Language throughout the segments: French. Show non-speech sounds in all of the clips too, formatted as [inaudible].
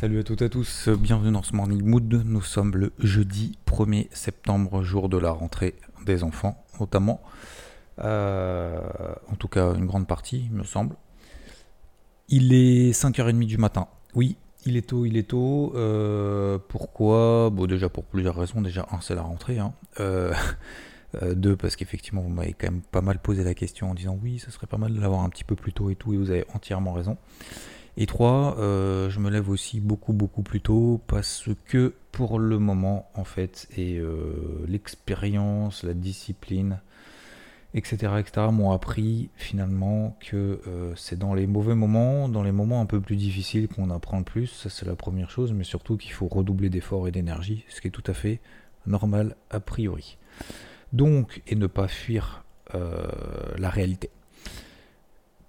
Salut à toutes et à tous, bienvenue dans ce Morning Mood. Nous sommes le jeudi 1er septembre, jour de la rentrée des enfants, notamment. Euh, en tout cas, une grande partie, il me semble. Il est 5h30 du matin. Oui, il est tôt, il est tôt. Euh, pourquoi? Bon, déjà pour plusieurs raisons. Déjà, un, c'est la rentrée. Hein. [laughs] Euh, deux, parce qu'effectivement, vous m'avez quand même pas mal posé la question en disant oui, ce serait pas mal de l'avoir un petit peu plus tôt et tout, et vous avez entièrement raison. Et trois, je me lève aussi beaucoup, beaucoup plus tôt parce que pour le moment, en fait, et l'expérience, la discipline, etc., etc., m'ont appris finalement que euh, c'est dans les mauvais moments, dans les moments un peu plus difficiles qu'on apprend le plus, ça c'est la première chose, mais surtout qu'il faut redoubler d'efforts et d'énergie, ce qui est tout à fait normal a priori. Donc, et ne pas fuir euh, la réalité.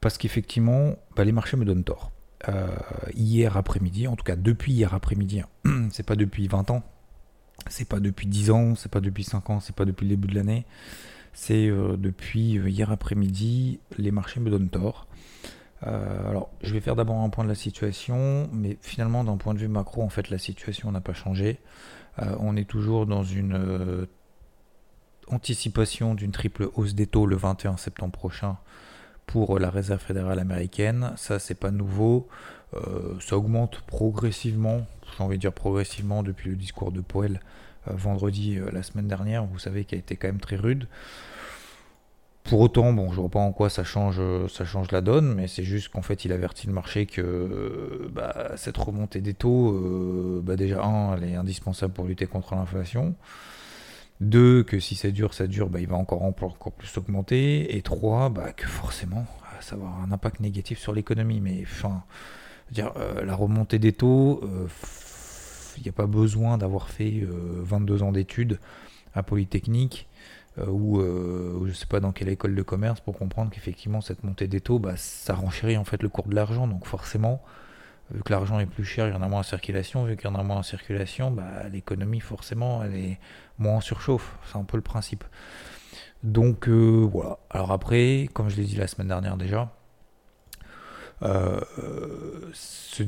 Parce qu'effectivement, bah, les marchés me donnent tort. Euh, hier après-midi, en tout cas depuis hier après-midi, [clears throat] c'est pas depuis 20 ans, c'est pas depuis 10 ans, c'est pas depuis 5 ans, c'est pas depuis le début de l'année, c'est euh, depuis euh, hier après-midi, les marchés me donnent tort. Alors, je vais faire d'abord un point de la situation, mais finalement, d'un point de vue macro, en fait, la situation n'a pas changé. on est toujours dans une anticipation d'une triple hausse des taux le 21 septembre prochain pour la Réserve fédérale américaine. Ça, c'est pas nouveau. ça augmente progressivement, j'ai envie de dire progressivement depuis le discours de Powell euh, vendredi euh, la semaine dernière, vous savez, qui a été quand même très rude. Pour autant, bon, je vois pas en quoi ça change, ça change la donne, mais c'est juste qu'en fait, il avertit le marché que bah, cette remontée des taux, euh, bah, déjà, un, elle est indispensable pour lutter contre l'inflation. Deux, que si ça dure, ça dure, bah, il va encore, encore plus augmenter. Et trois, bah, que forcément, ça va avoir un impact négatif sur l'économie. Mais enfin, dire, la remontée des taux, il n'y a pas besoin d'avoir fait 22 euh, ans d'études à Polytechnique euh, euh, ou je ne sais pas dans quelle école de commerce pour comprendre qu'effectivement cette montée des taux, bah, ça renchérit en fait le cours de l'argent. Donc forcément, vu que l'argent est plus cher, il y en a moins en circulation. Vu qu'il y en a moins en circulation, bah, l'économie forcément elle est moins en surchauffe. C'est un peu le principe. Donc voilà. Alors après, comme je l'ai dit la semaine dernière déjà, ce,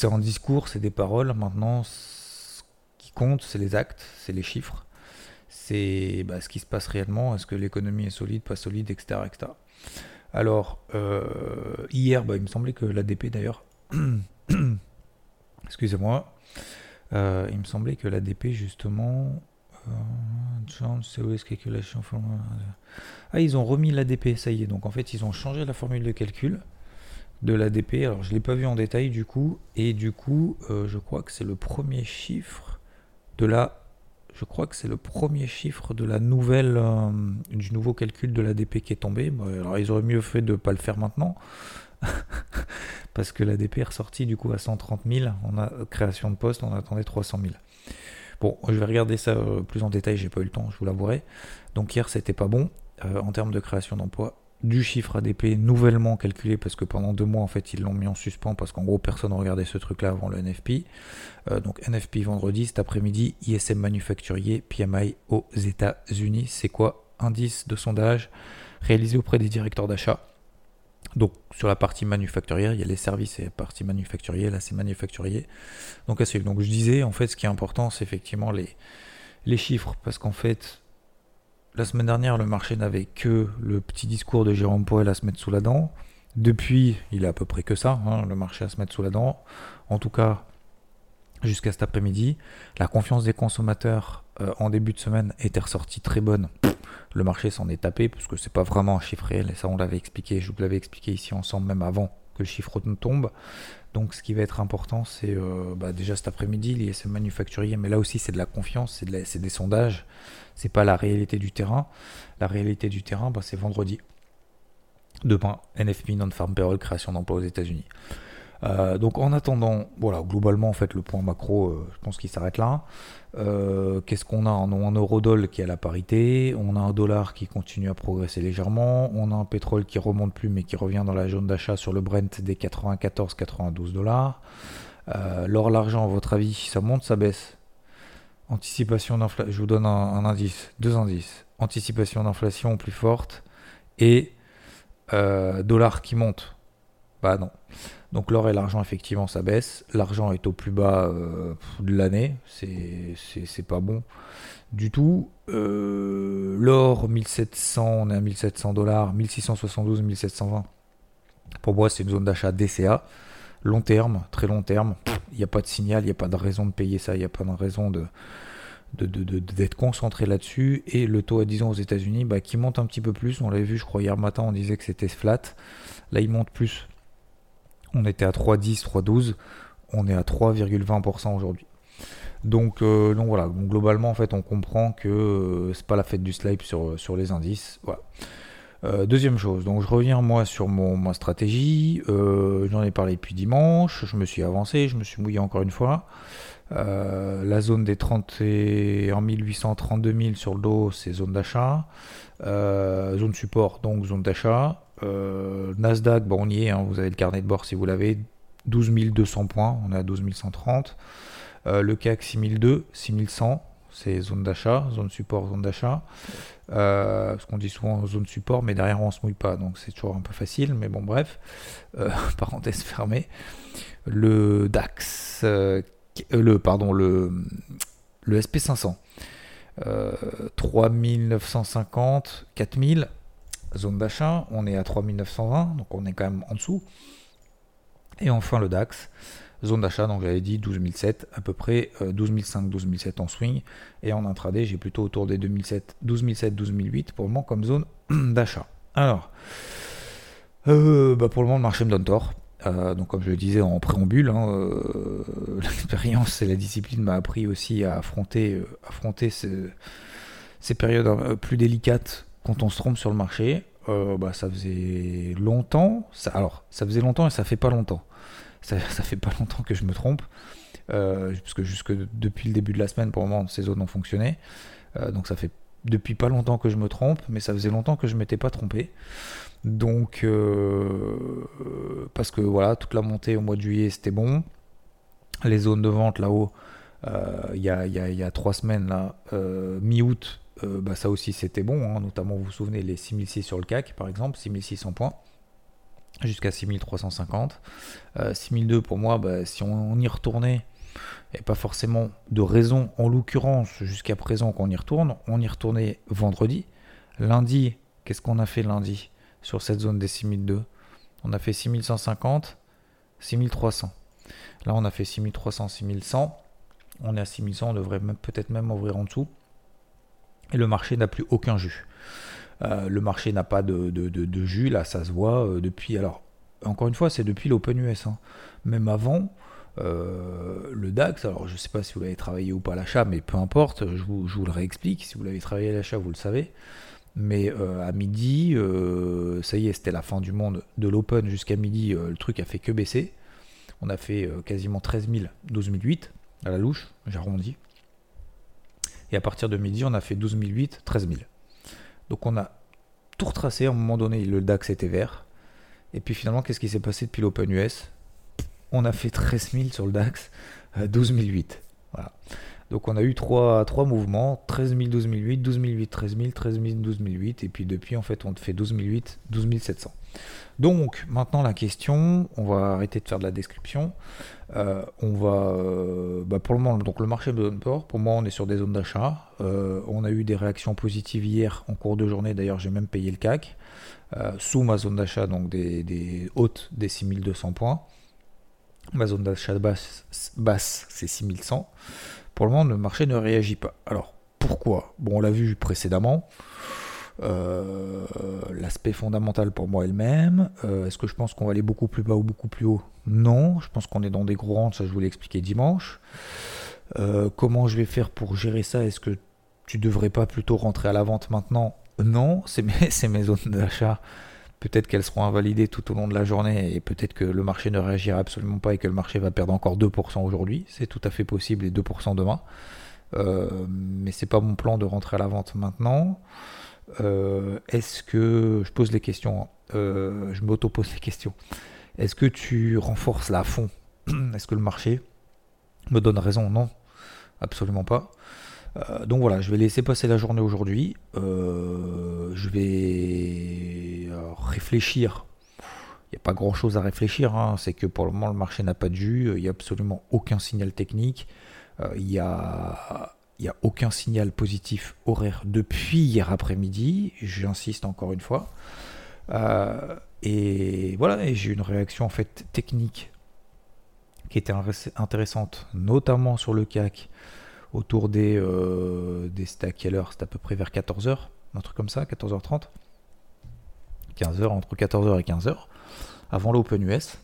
c'est un discours, c'est des paroles. Maintenant, ce qui compte, c'est les actes, c'est les chiffres. C'est bah, ce qui se passe réellement. Est-ce que l'économie est solide, pas solide, etc. etc. Alors, euh, hier, bah, il me semblait que l'ADP d'ailleurs. [coughs] Excusez-moi. Euh, il me semblait que l'ADP, justement. Euh, ah, ils ont remis l'ADP, ça y est. Donc en fait, ils ont changé la formule de calcul de l'ADP. Alors je ne l'ai pas vu en détail du coup. Et du coup, euh, je crois que c'est le premier chiffre de la... Je crois que c'est le premier chiffre de la nouvelle, euh, du nouveau calcul de l'ADP qui est tombé. alors ils auraient mieux fait de ne pas le faire maintenant. [laughs] parce que l'ADP est ressorti du coup à 130 000. On a création de poste, on attendait 300 000. Bon, je vais regarder ça euh, plus en détail, j'ai pas eu le temps, je vous l'avouerai. Donc hier, c'était pas bon en termes de création d'emploi du chiffre ADP nouvellement calculé parce que pendant deux mois en fait ils l'ont mis en suspens parce qu'en gros personne ne regardait ce truc là avant le NFP. Euh, donc NFP vendredi, cet après-midi, ISM manufacturier, PMI aux États-Unis. C'est quoi? Indice de sondage réalisé auprès des directeurs d'achat. Donc sur la partie manufacturière, il y a les services et la partie manufacturier, là c'est manufacturier. Donc. Donc je disais en fait ce qui est important c'est effectivement les, les chiffres parce qu'en fait la semaine dernière, le marché n'avait que le petit discours de Jérôme Powell à se mettre sous la dent. Depuis, il est à peu près que ça, hein, le marché à se mettre sous la dent. En tout cas, jusqu'à cet après-midi, la confiance des consommateurs euh, en début de semaine était ressortie très bonne. Le marché s'en est tapé parce que c'est pas vraiment un chiffre réel et ça on l'avait expliqué, je vous l'avais expliqué ici ensemble même avant que le chiffre ne tombe. Donc ce qui va être important, c'est euh, bah, déjà cet après-midi l'ISM manufacturier, mais là aussi c'est de la confiance, c'est des sondages, c'est pas la réalité du terrain. La réalité du terrain, bah, c'est vendredi. Demain, NFP, Non-Farm Payroll, création d'emplois aux États-Unis. Euh, donc en attendant, voilà, globalement en fait le point macro, euh, je pense qu'il s'arrête là. Euh, qu'est-ce qu'on a? On a un euro-dollar qui est la parité, on a un dollar qui continue à progresser légèrement, on a un pétrole qui remonte plus mais qui revient dans la zone d'achat sur le Brent des 94-92 dollars. L'or, l'argent, à votre avis, ça monte, ça baisse? Anticipation d'inflation, je vous donne un, indice, deux indices. Anticipation d'inflation plus forte et dollar qui monte. Bah non. Donc l'or et l'argent, effectivement, ça baisse. L'argent est au plus bas euh, de l'année. C'est pas bon du tout. Euh, l'or, 1700, on est à 1700 dollars. 1672, 1720. Pour moi, c'est une zone d'achat DCA. Long terme, très long terme. Il n'y a pas de signal, il n'y a pas de raison de payer ça, il n'y a pas de raison de d'être concentré là-dessus et le taux à 10 ans aux États-Unis bah, qui monte un petit peu plus. On l'avait vu, je crois, hier matin, on disait que c'était flat. Là, il monte plus. On était à 3,10, 3,12. On est à 3,20% aujourd'hui. Donc, euh, voilà, globalement en fait on comprend que euh, c'est pas la fête du slide sur, sur les indices. Voilà. Euh, deuxième chose, donc je reviens moi sur mon, ma stratégie. J'en ai parlé depuis dimanche. Je me suis avancé, je me suis mouillé encore une fois. La zone des 31 800, 32 000 sur le dos, c'est zone d'achat. zone support, donc zone d'achat. Euh, Nasdaq, bon, on y est, hein, vous avez le carnet de bord si vous l'avez. 12 200 points, on est à 12 130. Euh, le CAC 6002, 6100, c'est zone d'achat, zone support, zone d'achat. Euh, ce qu'on dit souvent zone support, mais derrière on se mouille pas, donc c'est toujours un peu facile, mais bon, bref, [laughs] parenthèse fermée. Le DAX, le, pardon, le, le SP500, 3950, 4000 zone d'achat, on est à 3920, donc on est quand même en dessous. Et enfin le DAX, zone d'achat, donc j'avais dit 12007, à peu près 12005, euh, 12007 en swing. Et en intraday, j'ai plutôt autour des 2007, 12007, 12008 pour le moment comme zone [clears throat] d'achat. Alors, euh, bah, pour le moment, le marché me donne tort. Euh, donc comme je le disais en préambule, hein, [laughs] l'expérience et la discipline m'a appris aussi à affronter, affronter ces périodes plus délicates quand on se trompe sur le marché, euh, bah, ça faisait longtemps. Ça, alors, ça faisait longtemps et ça fait pas longtemps. [laughs] Ça, fait pas longtemps que je me trompe. Euh, parce que jusque depuis le début de la semaine, pour le moment, ces zones ont fonctionné. Euh, donc ça fait depuis pas longtemps que je me trompe, mais ça faisait longtemps que je m'étais pas trompé. Donc, parce que voilà, toute la montée au mois de juillet, c'était bon. Les zones de vente là-haut, il y, a, trois semaines, là, mi-août, euh, bah, ça aussi c'était bon, hein. notamment vous vous souvenez les 6006 sur le CAC par exemple, 6600 points jusqu'à 6350. 6002 euh, pour moi, bah, si on, y retournait, et pas forcément de raison en l'occurrence jusqu'à présent qu'on y retourne, on y retournait vendredi. Lundi, qu'est-ce qu'on a fait lundi? Sur cette zone des 6002 On a fait 6150, 6300. Là on a fait 6300, 6100. On est à 6100, on devrait peut-être même ouvrir en dessous et le marché n'a plus aucun jus. Euh, le marché n'a pas de, de, jus, là ça se voit euh, depuis. Alors, encore une fois, c'est depuis l'Open US. Hein. Même avant, euh, le DAX, alors je ne sais pas si vous l'avez travaillé ou pas à l'achat, mais peu importe, je vous, je vous le réexplique. Si vous l'avez travaillé à l'achat, vous le savez. Mais à midi, ça y est, c'était la fin du monde de l'Open jusqu'à midi, le truc a fait que baisser. On a fait quasiment 13 000, 12 008 à la louche, j'arrondis. Et à partir de midi, on a fait 12 008, 13 000. Donc on a tout retracé. À un moment donné, le DAX était vert. Et puis finalement, qu'est-ce qui s'est passé depuis l'Open US On a fait 13 000 sur le DAX, 12 008. Voilà. Donc on a eu trois, trois mouvements, 13 000, 12 008, 12 008, 13 000, 13 000, 12 008, et puis depuis en fait on fait 12 008, 12 700. Donc maintenant la question, on va arrêter de faire de la description, euh, on va, euh, bah, pour le moment, le marché de port, pour moi on est sur des zones d'achat, euh, on a eu des réactions positives hier en cours de journée, d'ailleurs j'ai même payé le CAC, sous ma zone d'achat, donc des, des hautes des 6200 points, ma zone d'achat basse, basse c'est 6100. Pour le moment, le marché ne réagit pas. Alors, pourquoi? Bon, on l'a vu précédemment. Euh, l'aspect fondamental pour moi est le même. Euh, est-ce que je pense qu'on va aller beaucoup plus bas ou beaucoup plus haut? Non. Je pense qu'on est dans des gros rangs, ça je vous l'ai expliqué dimanche. Euh, comment je vais faire pour gérer ça? Est-ce que tu devrais pas plutôt rentrer à la vente maintenant? Non, [laughs] c'est mes zones d'achat. Peut-être qu'elles seront invalidées tout au long de la journée et peut-être que le marché ne réagira absolument pas et que le marché va perdre encore 2% aujourd'hui. C'est tout à fait possible et 2% demain. Euh, mais c'est pas mon plan de rentrer à la vente maintenant. Euh, est-ce que je pose les questions, hein. euh, je m'auto-pose les questions. Est-ce que tu renforces la fond? [clears throat] Est-ce que le marché me donne raison? Non, absolument pas. Euh, donc voilà, je vais laisser passer la journée aujourd'hui. Euh, je vais euh, réfléchir. Il n'y a pas grand chose à réfléchir. Hein. C'est que pour le moment, le marché n'a pas de jus. Il n'y a absolument aucun signal technique. il n'y a, a, aucun signal positif horaire depuis hier après-midi. J'insiste encore une fois. et voilà, et j'ai une réaction en fait technique qui était intéressante, notamment sur le CAC autour des. Euh, des c'était à quelle heure C'était à peu près vers 14h, un truc comme ça, 14h30 15h, entre 14h et 15h, avant l'Open US.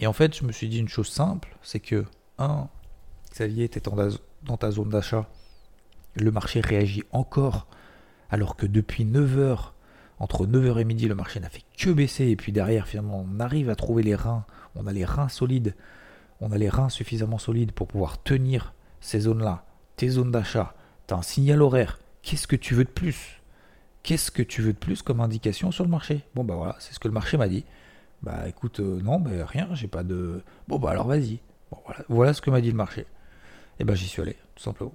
Et en fait, je me suis dit une chose simple c'est que, un, Xavier était dans ta zone d'achat, le marché réagit encore, alors que depuis 9h, entre 9h et midi, le marché n'a fait que baisser, et puis derrière, finalement, on arrive à trouver les reins, on a les reins solides, on a les reins suffisamment solides pour pouvoir tenir ces zones-là tes zones d'achat, tu as un signal horaire, qu'est-ce que tu veux de plus? Qu'est-ce que tu veux de plus comme indication sur le marché? Bon bah voilà, c'est ce que le marché m'a dit. Bah écoute, euh, non, bah rien, j'ai pas de... Bon bah alors vas-y. Bon, voilà, voilà ce que m'a dit le marché. Et eh ben j'y suis allé, tout simplement.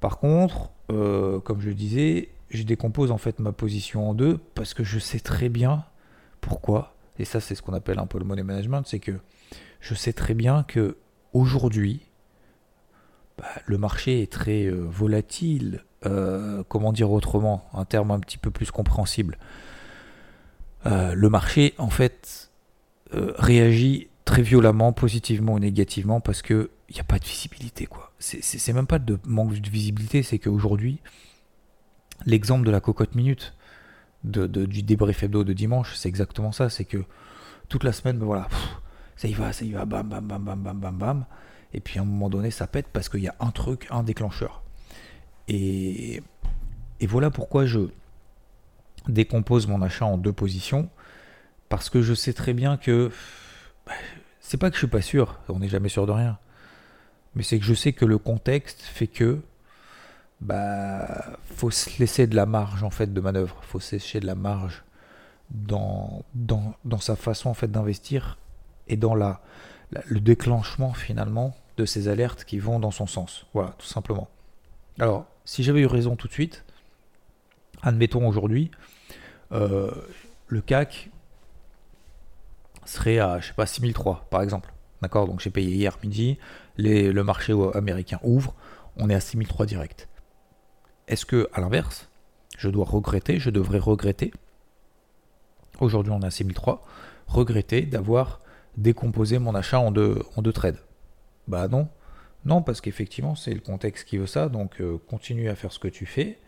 Par contre, euh, comme je le disais, je décompose en fait ma position en deux parce que je sais très bien pourquoi. Et ça, c'est ce qu'on appelle un peu le money management, c'est que je sais très bien que aujourd'hui, bah, le marché est très euh, volatile. Euh, comment dire autrement? Un terme un petit peu plus compréhensible. Euh, le marché, en fait, réagit très violemment, positivement ou négativement, parce qu'il n'y a pas de visibilité. quoi. C'est même pas de manque de visibilité, c'est qu'aujourd'hui, l'exemple de la cocotte minute, du débrief hebdo de dimanche, c'est exactement ça. C'est que toute la semaine, ben voilà, ça y va, ça y va, bam, bam, bam, bam, bam, bam, bam et puis à un moment donné ça pète parce qu'il y a un truc, un déclencheur. Et, voilà pourquoi je décompose mon achat en deux positions, parce que je sais très bien que bah, c'est pas que je suis pas sûr, on n'est jamais sûr de rien, mais c'est que je sais que le contexte fait que bah faut se laisser de la marge en fait de manœuvre, faut se laisser de la marge dans, dans, dans sa façon en fait d'investir et dans la, le déclenchement finalement de ces alertes qui vont dans son sens. Voilà, tout simplement. Alors, si j'avais eu raison tout de suite, admettons aujourd'hui, euh, le CAC serait à, je sais pas, 6003 par exemple. D'accord? Donc j'ai payé hier midi, le marché américain ouvre, on est à 6003 direct. Est-ce que, à l'inverse, je dois regretter, je devrais regretter, aujourd'hui on est à 6003, regretter d'avoir décomposé mon achat en deux, en deux trades? Bah non. Non, parce qu'effectivement, c'est le contexte qui veut ça. Donc, euh, continue à faire ce que tu fais.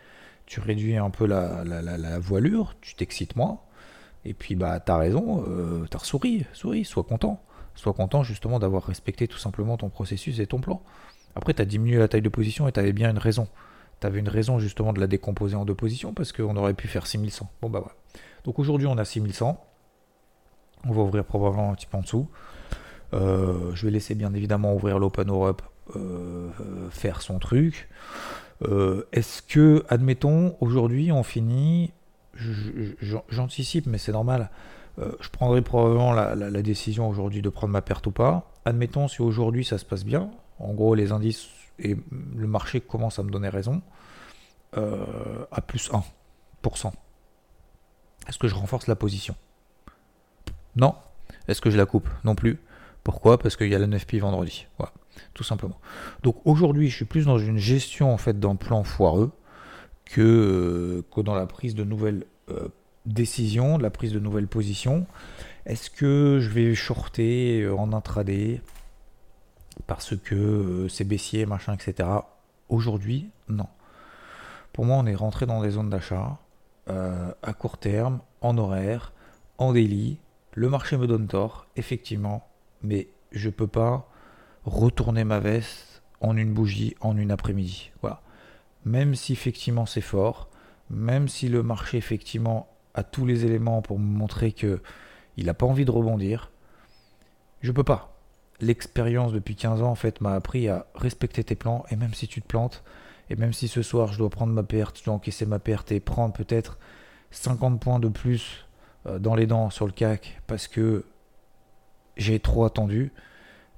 Tu réduis un peu la, la, voilure, tu t'excites moins. Et puis, bah, t'as raison, euh, t'as souri, souris, sois content. Sois content justement d'avoir respecté tout simplement ton processus et ton plan. Après, t'as diminué la taille de position et t'avais bien une raison. T'avais une raison justement de la décomposer en deux positions parce qu'on aurait pu faire 6100. Bon, bah voilà. Donc aujourd'hui, on a 6100. On va ouvrir probablement un petit peu en dessous. Euh, je vais laisser bien évidemment ouvrir l'Open Europe euh, faire son truc. Euh, est-ce que, admettons, aujourd'hui on finit, j'anticipe, mais c'est normal, je prendrai probablement la, décision aujourd'hui de prendre ma perte ou pas. Admettons si aujourd'hui ça se passe bien, en gros les indices et le marché commence à me donner raison, à plus 1%. Est-ce que je renforce la position? Non. Est-ce que je la coupe? Non plus. Pourquoi? Parce qu'il y a la 9 pi vendredi. Voilà, tout simplement. Donc aujourd'hui, je suis plus dans une gestion en fait d'un plan foireux que, euh, dans la prise de nouvelles euh, décisions, de la prise de nouvelles positions. Est-ce que je vais shorter euh, en intraday parce que c'est baissier, machin, etc. Aujourd'hui, non. Pour moi, on est rentré dans des zones d'achat à court terme, en horaire, en daily. Le marché me donne tort, effectivement mais je peux pas retourner ma veste en une bougie en une après-midi. Voilà. Même si effectivement c'est fort, même si le marché effectivement a tous les éléments pour me montrer que il n'a pas envie de rebondir, je peux pas. L'expérience depuis 15 ans fait m'a appris à respecter tes plans et même si tu te plantes et même si ce soir je dois prendre ma perte, je dois encaisser ma perte et prendre peut-être 50 points de plus euh, dans les dents sur le CAC parce que j'ai trop attendu,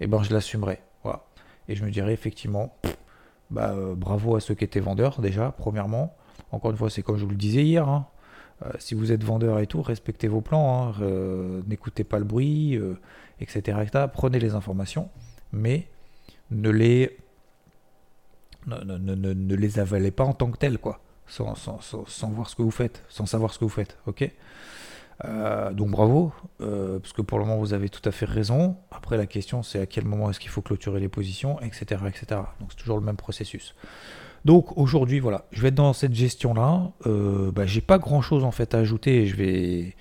et eh ben je l'assumerai. Voilà. Et je me dirais effectivement, bah, euh, bravo à ceux qui étaient vendeurs déjà, premièrement. Encore une fois, c'est comme je vous le disais hier. Hein. Euh, si vous êtes vendeur et tout, respectez vos plans, hein. n'écoutez pas le bruit, etc., Prenez les informations, mais ne les, ne, les avalez pas en tant que telles, quoi. Sans, sans, voir ce que vous faites, sans savoir ce que vous faites, ok? Euh, donc bravo, euh, parce que pour le moment vous avez tout à fait raison. Après la question c'est à quel moment est-ce qu'il faut clôturer les positions, etc. etc. Donc c'est toujours le même processus. Donc aujourd'hui voilà, je vais être dans cette gestion là. Euh, bah, j'ai pas grand chose en fait à ajouter. Je vais,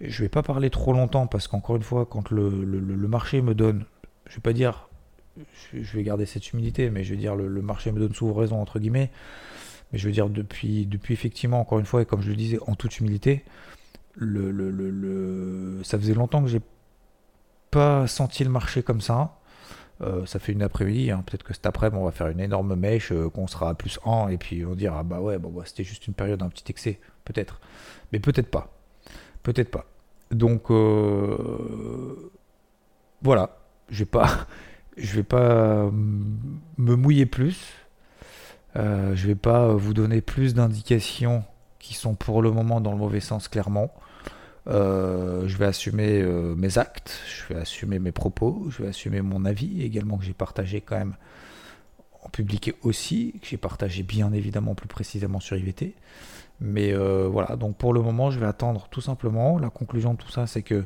je vais pas parler trop longtemps parce qu'encore une fois quand le, marché me donne, je vais pas dire, je vais garder cette humilité, mais je vais dire le, marché me donne souvent raison entre guillemets. Mais je veux dire depuis, depuis effectivement encore une fois et comme je le disais en toute humilité le, le, le, ça faisait longtemps que j'ai pas senti le marché comme ça. Euh, ça fait une après-midi, hein. peut-être que cet après-midi on va faire une énorme mèche, euh, qu'on sera à plus 1 et puis on dira ah bah ouais, bon, bah, c'était juste une période, un petit excès, peut-être. Mais peut-être pas. Peut-être pas. Donc euh, voilà, je vais pas, [laughs] je vais pas me mouiller plus. je vais pas vous donner plus d'indications qui sont pour le moment dans le mauvais sens clairement. Euh, je vais assumer euh, mes actes, je vais assumer mes propos, je vais assumer mon avis également que j'ai partagé quand même en public aussi, que j'ai partagé bien évidemment plus précisément sur IVT. Mais euh, voilà, donc pour le moment, je vais attendre tout simplement. La conclusion de tout ça, c'est que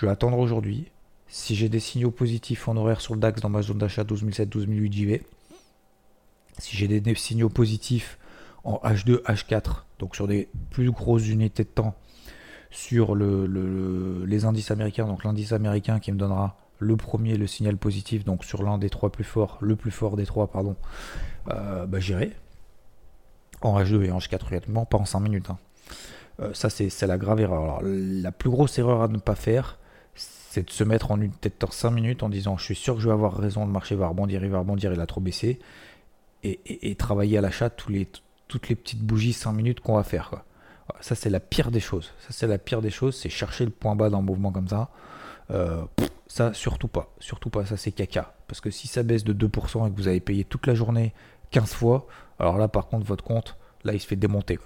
je vais attendre aujourd'hui. Si j'ai des signaux positifs en horaire sur le DAX dans ma zone d'achat 12007, 12008, j'y vais. Si j'ai des signaux positifs en H2, H4, donc sur des plus grosses unités de temps, sur le, les indices américains, donc l'indice américain qui me donnera le premier le signal positif, donc sur l'un des trois plus forts, le plus fort des trois, pardon, euh, bah, j'irai. En H2 et en H4, pas en 5 minutes. Hein. Euh, ça, c'est la grave erreur. La plus grosse erreur à ne pas faire, c'est de se mettre en une tête en 5 minutes en disant je suis sûr que je vais avoir raison, le marché va rebondir, il va rebondir, il a trop baissé, et travailler à l'achat tous les, toutes les petites bougies 5 minutes qu'on va faire. Quoi. Ça, c'est la pire des choses. Ça, c'est la pire des choses, c'est chercher le point bas dans mouvement comme ça. Euh, ça, surtout pas. Surtout pas. Ça, c'est caca. Parce que si ça baisse de 2% et que vous avez payé toute la journée 15 fois, alors là, par contre, votre compte, là, il se fait démonter.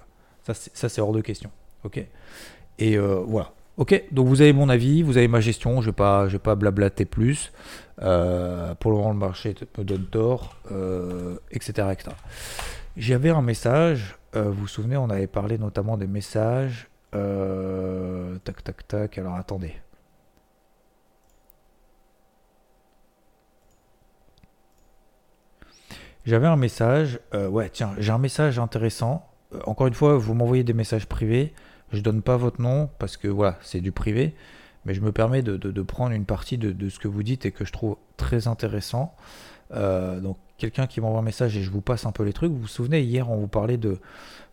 Ça, c'est hors de question. Ok? Et euh, voilà. Ok, donc vous avez mon avis, vous avez ma gestion, je vais pas, je vais pas blablater plus. Euh, pour le moment, le marché me donne tort, etc., etc. J'avais un message, euh, vous vous souvenez, on avait parlé notamment des messages. Euh, tac, tac, tac, alors attendez. J'avais un message, euh, ouais, tiens, j'ai un message intéressant. encore une fois, vous m'envoyez des messages privés. Je donne pas votre nom parce que voilà, c'est du privé. Mais je me permets de, prendre une partie de, de, ce que vous dites et que je trouve très intéressant. donc quelqu'un qui m'envoie un message et je vous passe un peu les trucs. Vous vous souvenez, hier, on vous parlait de,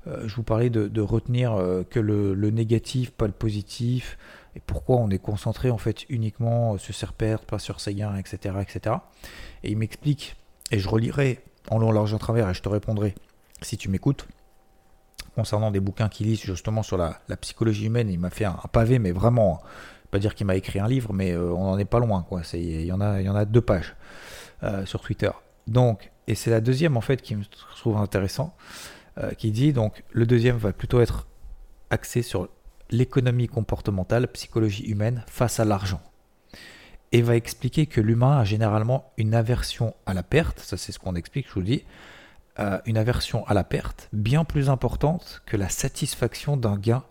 euh, je vous parlais de, retenir euh, que le, négatif, pas le positif, et pourquoi on est concentré en fait uniquement sur ses repères, pas sur ses gains, etc. etc. Et il m'explique, et je relirai en long, large, à travers, et je te répondrai si tu m'écoutes, concernant des bouquins qu'il lit justement sur la, psychologie humaine. Il m'a fait un, pavé, mais vraiment, pas dire qu'il m'a écrit un livre, mais euh, on n'en est pas loin. Quoi. Il y, en a, il y en a deux pages sur Twitter. Donc, et c'est la deuxième en fait qui me trouve intéressant, euh, qui dit donc le deuxième va plutôt être axé sur l'économie comportementale, psychologie humaine face à l'argent. Et va expliquer que l'humain a généralement une aversion à la perte, ça c'est ce qu'on explique, je vous le dis, euh, une aversion à la perte bien plus importante que la satisfaction d'un gain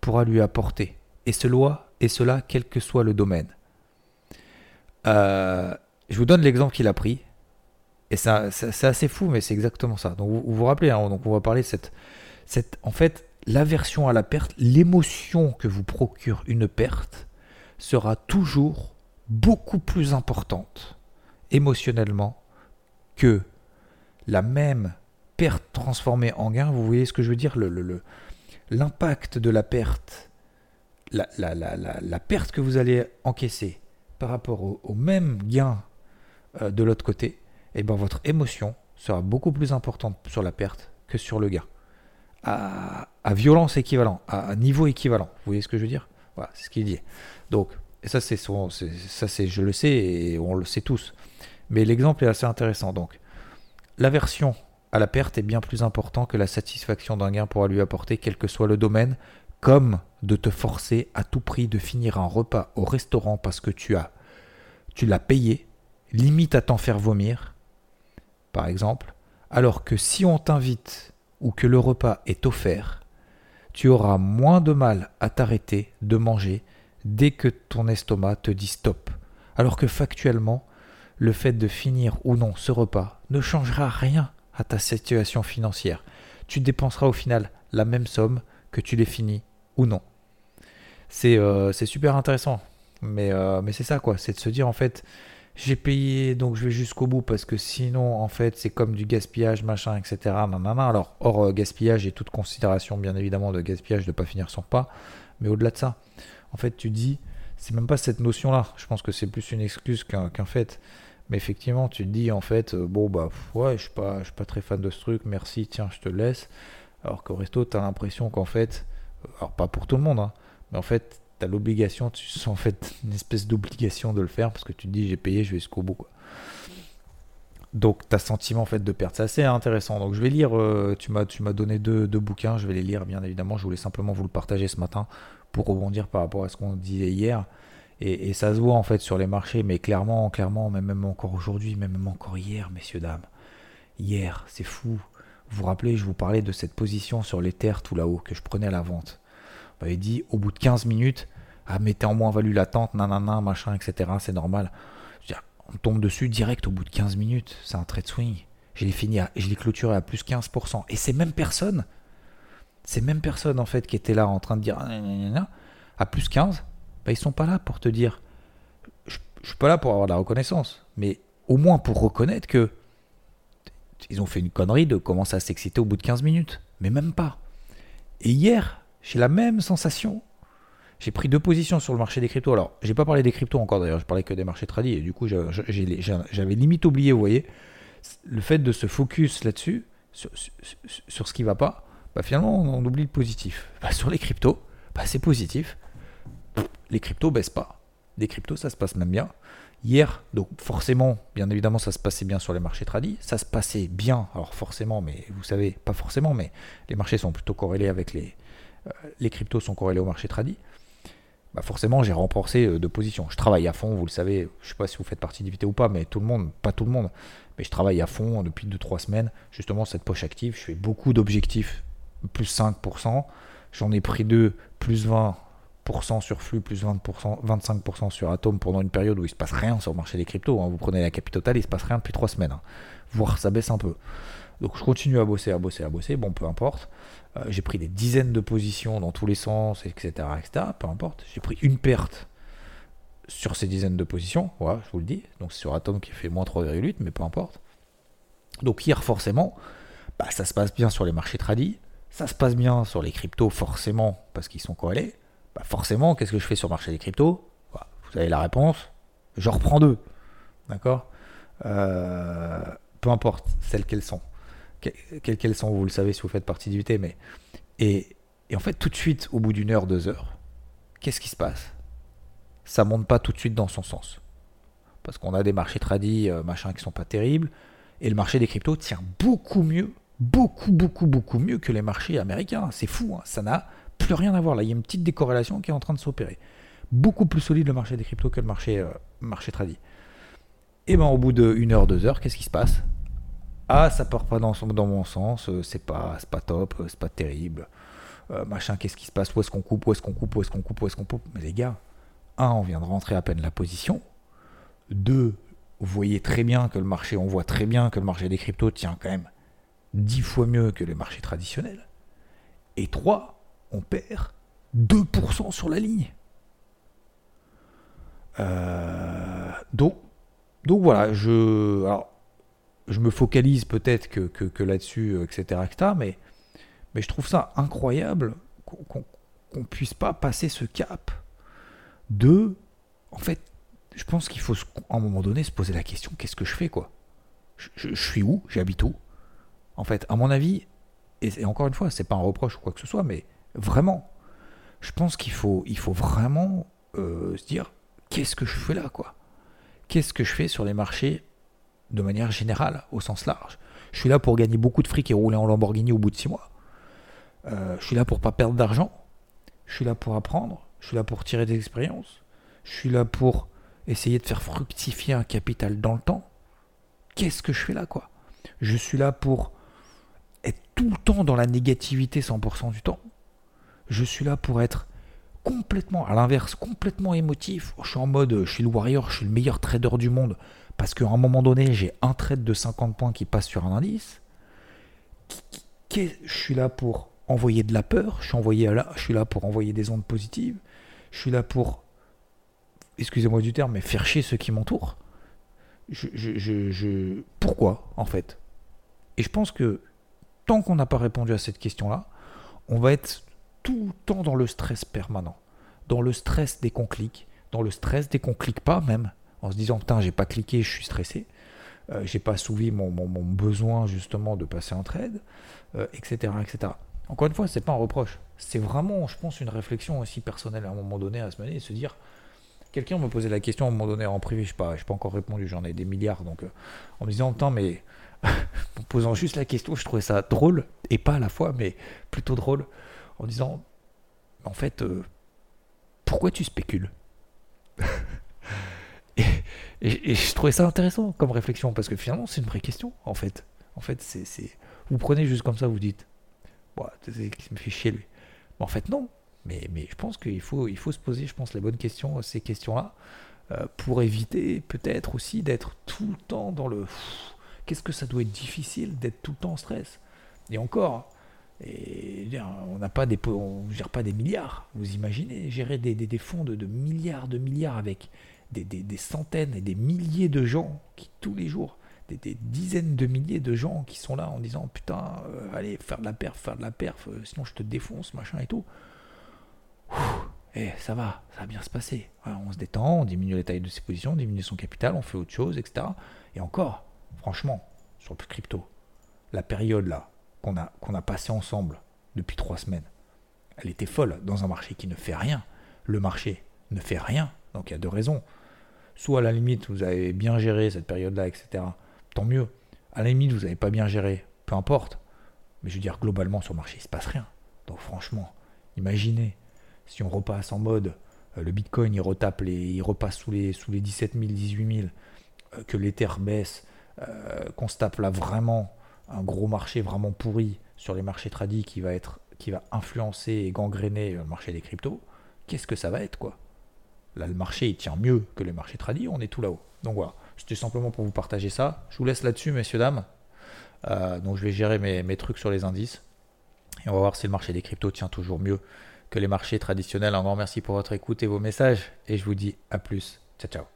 pourra lui apporter. Et cela, et cela quel que soit le domaine. Euh, je vous donne l'exemple qu'il a pris. Et c'est assez fou, mais c'est exactement ça. Donc vous vous, rappelez, hein, donc on va parler de cette, cette en fait, l'aversion à la perte, l'émotion que vous procure une perte sera toujours beaucoup plus importante émotionnellement que la même perte transformée en gain. Vous voyez ce que je veux dire? Le, le, l'impact de la perte, la, la, la, la, perte que vous allez encaisser par rapport au, même gain euh, de l'autre côté, et eh ben votre émotion sera beaucoup plus importante sur la perte que sur le gain. À, violence équivalente, à, niveau équivalent. Vous voyez ce que je veux dire? Voilà, c'est ce qu'il dit. Donc, et ça, c'est ça, c'est, je le sais et on le sait tous. Mais l'exemple est assez intéressant. Donc, l'aversion à la perte est bien plus important que la satisfaction d'un gain pourra lui apporter, quel que soit le domaine, comme de te forcer à tout prix de finir un repas au restaurant parce que tu as, tu l'as payé, limite à t'en faire vomir, par exemple, alors que si on t'invite ou que le repas est offert, tu auras moins de mal à t'arrêter de manger dès que ton estomac te dit stop. Alors que factuellement, le fait de finir ou non ce repas ne changera rien à ta situation financière. Tu dépenseras au final la même somme que tu l'aies fini ou non. C'est euh, super intéressant. Euh, mais c'est ça quoi, c'est de se dire en fait, j'ai payé donc je vais jusqu'au bout parce que sinon en fait c'est comme du gaspillage machin etc. Alors hors euh, gaspillage et toute considération bien évidemment de gaspillage de ne pas finir son pas, mais au-delà de ça, en fait, tu dis, c'est même pas cette notion-là. Je pense que c'est plus une excuse qu'un fait. Mais effectivement, tu te dis, en fait, euh, bon, bah, ouais, je suis pas, suis pas très fan de ce truc, merci, tiens, je te laisse. Alors qu'au resto, tu as l'impression qu'en fait, euh, alors pas pour tout le monde, hein, mais en fait, tu as l'obligation, tu sens en fait une espèce d'obligation de le faire parce que tu te dis, j'ai payé, je vais jusqu'au bout, quoi. Donc, tu as sentiment en fait de perte. C'est assez intéressant. Donc, je vais lire. Euh, tu m'as, donné deux, deux, bouquins. Je vais les lire, bien évidemment. Je voulais simplement vous le partager ce matin pour rebondir par rapport à ce qu'on disait hier. Et, ça se voit en fait sur les marchés, mais clairement, clairement, même encore aujourd'hui, même encore hier, messieurs, dames. Hier, c'est fou. Vous vous rappelez, je vous parlais de cette position sur les terres tout là-haut que je prenais à la vente. M'avait dit au bout de 15 minutes, ah, mettez en moins-value latente, nanana, machin, etc. C'est normal. on tombe dessus direct au bout de 15 minutes. C'est un trade swing. Je l'ai fini, je l'ai clôturé à plus 15%. Et ces mêmes personnes ces mêmes personnes en fait qui étaient là en train de dire à plus 15, bah, ils sont pas là pour te dire je, je suis pas là pour avoir de la reconnaissance, mais au moins pour reconnaître que ils ont fait une connerie de commencer à s'exciter au bout de 15 minutes, mais même pas. Et hier, j'ai la même sensation. J'ai pris deux positions sur le marché des cryptos. Alors, j'ai pas parlé des cryptos encore d'ailleurs, je parlais que des marchés tradis et du coup, j'avais limite oublié, vous voyez, le fait de se focus là-dessus, sur, ce qui va pas, bah, finalement on, oublie le positif. Bah, sur les cryptos, bah, c'est positif. Les cryptos baissent pas. Les cryptos, ça se passe même bien. Hier, donc forcément, bien évidemment, ça se passait bien sur les marchés tradis. Ça se passait bien, alors forcément, mais vous savez, pas forcément, mais les marchés sont plutôt corrélés avec les. Euh, les cryptos sont corrélés au marché tradis. Bah forcément, j'ai renforcé euh, de position. Je travaille à fond, vous le savez. Je sais pas si vous faites partie d'IVT ou pas, mais tout le monde, pas tout le monde, mais je travaille à fond depuis 2-3 semaines. Justement, cette poche active, je fais beaucoup d'objectifs plus 5%. J'en ai pris deux, plus 20% sur flux, plus 20%, 25% sur Atom pendant une période où il se passe rien sur le marché des cryptos. Hein. Vous prenez la capitale, il se passe rien depuis 3 semaines. Hein. Voire ça baisse un peu. Donc je continue à bosser, à bosser, à bosser. Bon, peu importe. Euh, j'ai pris des dizaines de positions dans tous les sens, etc. etc. peu importe. J'ai pris une perte sur ces dizaines de positions. Voilà, je vous le dis. Donc c'est sur Atom qui fait moins 3,8, mais peu importe. Donc hier, forcément, bah, ça se passe bien sur les marchés tradis ça se passe bien sur les cryptos, forcément, parce qu'ils sont corrélés. Bah forcément, qu'est-ce que je fais sur le marché des cryptos? Bah, Vous avez la réponse. Je reprends deux. D'accord? Euh, Peu importe celles qu'elles sont. Quelles qu'elles sont, vous le savez si vous faites partie du T, mais. Et, en fait, tout de suite, au bout d'une heure, deux heures, qu'est-ce qui se passe? Ça monte pas tout de suite dans son sens. Parce qu'on a des marchés tradis, euh, machin, qui sont pas terribles. Et le marché des cryptos tient beaucoup mieux beaucoup, beaucoup, beaucoup mieux que les marchés américains. C'est fou, hein. ça n'a plus rien à voir. Là, il y a une petite décorrélation qui est en train de s'opérer. Beaucoup plus solide le marché des cryptos que le marché, euh, marché tradit. Et ben au bout d'une heure, deux heures, qu'est-ce qui se passe? Ah, ça part pas dans, mon sens, euh, c'est pas, pas top, euh, c'est pas terrible. machin, qu'est-ce qui se passe? Où est-ce qu'on coupe? Où est-ce qu'on coupe? Où est-ce qu'on coupe? Où est-ce qu'on coupe? Mais les gars, un, on vient de rentrer à peine la position. Deux, vous voyez très bien que le marché, on voit très bien que le marché des cryptos tient quand même 10 fois mieux que les marchés traditionnels. Et 3, on perd 2% sur la ligne. Euh, donc, donc voilà, je, je me focalise peut-être que, là-dessus, etc., etc. mais, je trouve ça incroyable qu'on puisse pas passer ce cap de. En fait, je pense qu'il faut, à un moment donné, se poser la question qu'est-ce que je fais, quoi? Je, suis où? J'habite où? En fait, à mon avis, et, encore une fois, c'est pas un reproche ou quoi que ce soit, mais vraiment, je pense qu'il faut, il faut vraiment euh, se dire qu'est-ce que je fais là, quoi? Qu'est-ce que je fais sur les marchés de manière générale, au sens large Je suis là pour gagner beaucoup de fric et rouler en Lamborghini au bout de six mois. Euh, je suis là pour pas perdre d'argent. Je suis là pour apprendre. Je suis là pour tirer des expériences. Je suis là pour essayer de faire fructifier un capital dans le temps. Qu'est-ce que je fais là, quoi? Je suis là pour être tout le temps dans la négativité 100% du temps. Je suis là pour être complètement, à l'inverse, complètement émotif. Je suis en mode, je suis le warrior, je suis le meilleur trader du monde. Parce qu'à un moment donné, j'ai un trade de 50 points qui passe sur un indice. Je suis là pour envoyer de la peur, je suis, là, là pour envoyer des ondes positives, je suis là pour excusez-moi du terme, mais faire chier ceux qui m'entourent. Pourquoi, en fait? Et je pense que tant qu'on n'a pas répondu à cette question-là, on va être tout le temps dans le stress permanent. Dans le stress dès qu'on clique, dans le stress dès qu'on clique pas même, en se disant putain j'ai pas cliqué, je suis stressé, euh, j'ai pas assouvi mon, mon, besoin justement de passer en trade, etc., euh, etc. Encore une fois, c'est pas un reproche, c'est vraiment, je pense, une réflexion aussi personnelle à un moment donné à se mener et se dire Quelqu'un me posait la question à un moment donné en privé, je sais pas, pas encore répondu, j'en ai des milliards, donc euh, en me disant, temps, mais [laughs] en posant juste la question, je trouvais ça drôle, et pas à la fois, mais plutôt drôle, en disant, en fait, pourquoi tu spécules? [laughs] et, je trouvais ça intéressant comme réflexion, parce que finalement, c'est une vraie question, en fait. En fait, c'est, vous prenez juste comme ça, vous dites, bah, qui me fait chier lui. Mais en fait, non. Mais, mais je pense qu'il faut, il faut se poser, je pense, les bonnes questions, ces questions-là, euh, pour éviter peut-être aussi d'être tout le temps dans le... Qu'est-ce que ça doit être difficile d'être tout le temps en stress? Et encore, et, on n'a pas des, on gère pas des milliards. Vous imaginez gérer des, des, fonds de, de, milliards de milliards avec des, des, centaines et des milliers de gens qui tous les jours, des, dizaines de milliers de gens qui sont là en disant putain, euh, allez faire de la perf, faire de la perf, euh, sinon je te défonce, machin et tout et eh, ça va, ça va bien se passer. on se détend, on diminue les tailles de ses positions, on diminue son capital, on fait autre chose, etc. Et encore, franchement, sur le crypto, la période là qu'on a, qu'on a passé ensemble depuis trois semaines, elle était folle dans un marché qui ne fait rien. Le marché ne fait rien, donc il y a deux raisons. Soit à la limite, vous avez bien géré cette période-là, etc. Tant mieux. À la limite, vous n'avez pas bien géré, peu importe. Mais je veux dire, globalement, sur le marché, il ne se passe rien. Donc franchement, imaginez si on repasse en mode euh, le Bitcoin il retape les, il repasse sous les, sous les 17 000, 18 000, que l'Ether baisse, euh, qu'on se tape là vraiment un gros marché vraiment pourri sur les marchés tradis qui va être qui va influencer et gangréner le marché des cryptos, qu'est-ce que ça va être quoi? Là le marché il tient mieux que les marchés tradis, on est tout là-haut. Donc voilà, c'était simplement pour vous partager ça. Je vous laisse là-dessus messieurs dames. Euh, donc je vais gérer mes, mes trucs sur les indices et on va voir si le marché des cryptos tient toujours mieux que les marchés traditionnels. Un grand merci pour votre écoute et vos messages. Et je vous dis à plus. Ciao, ciao.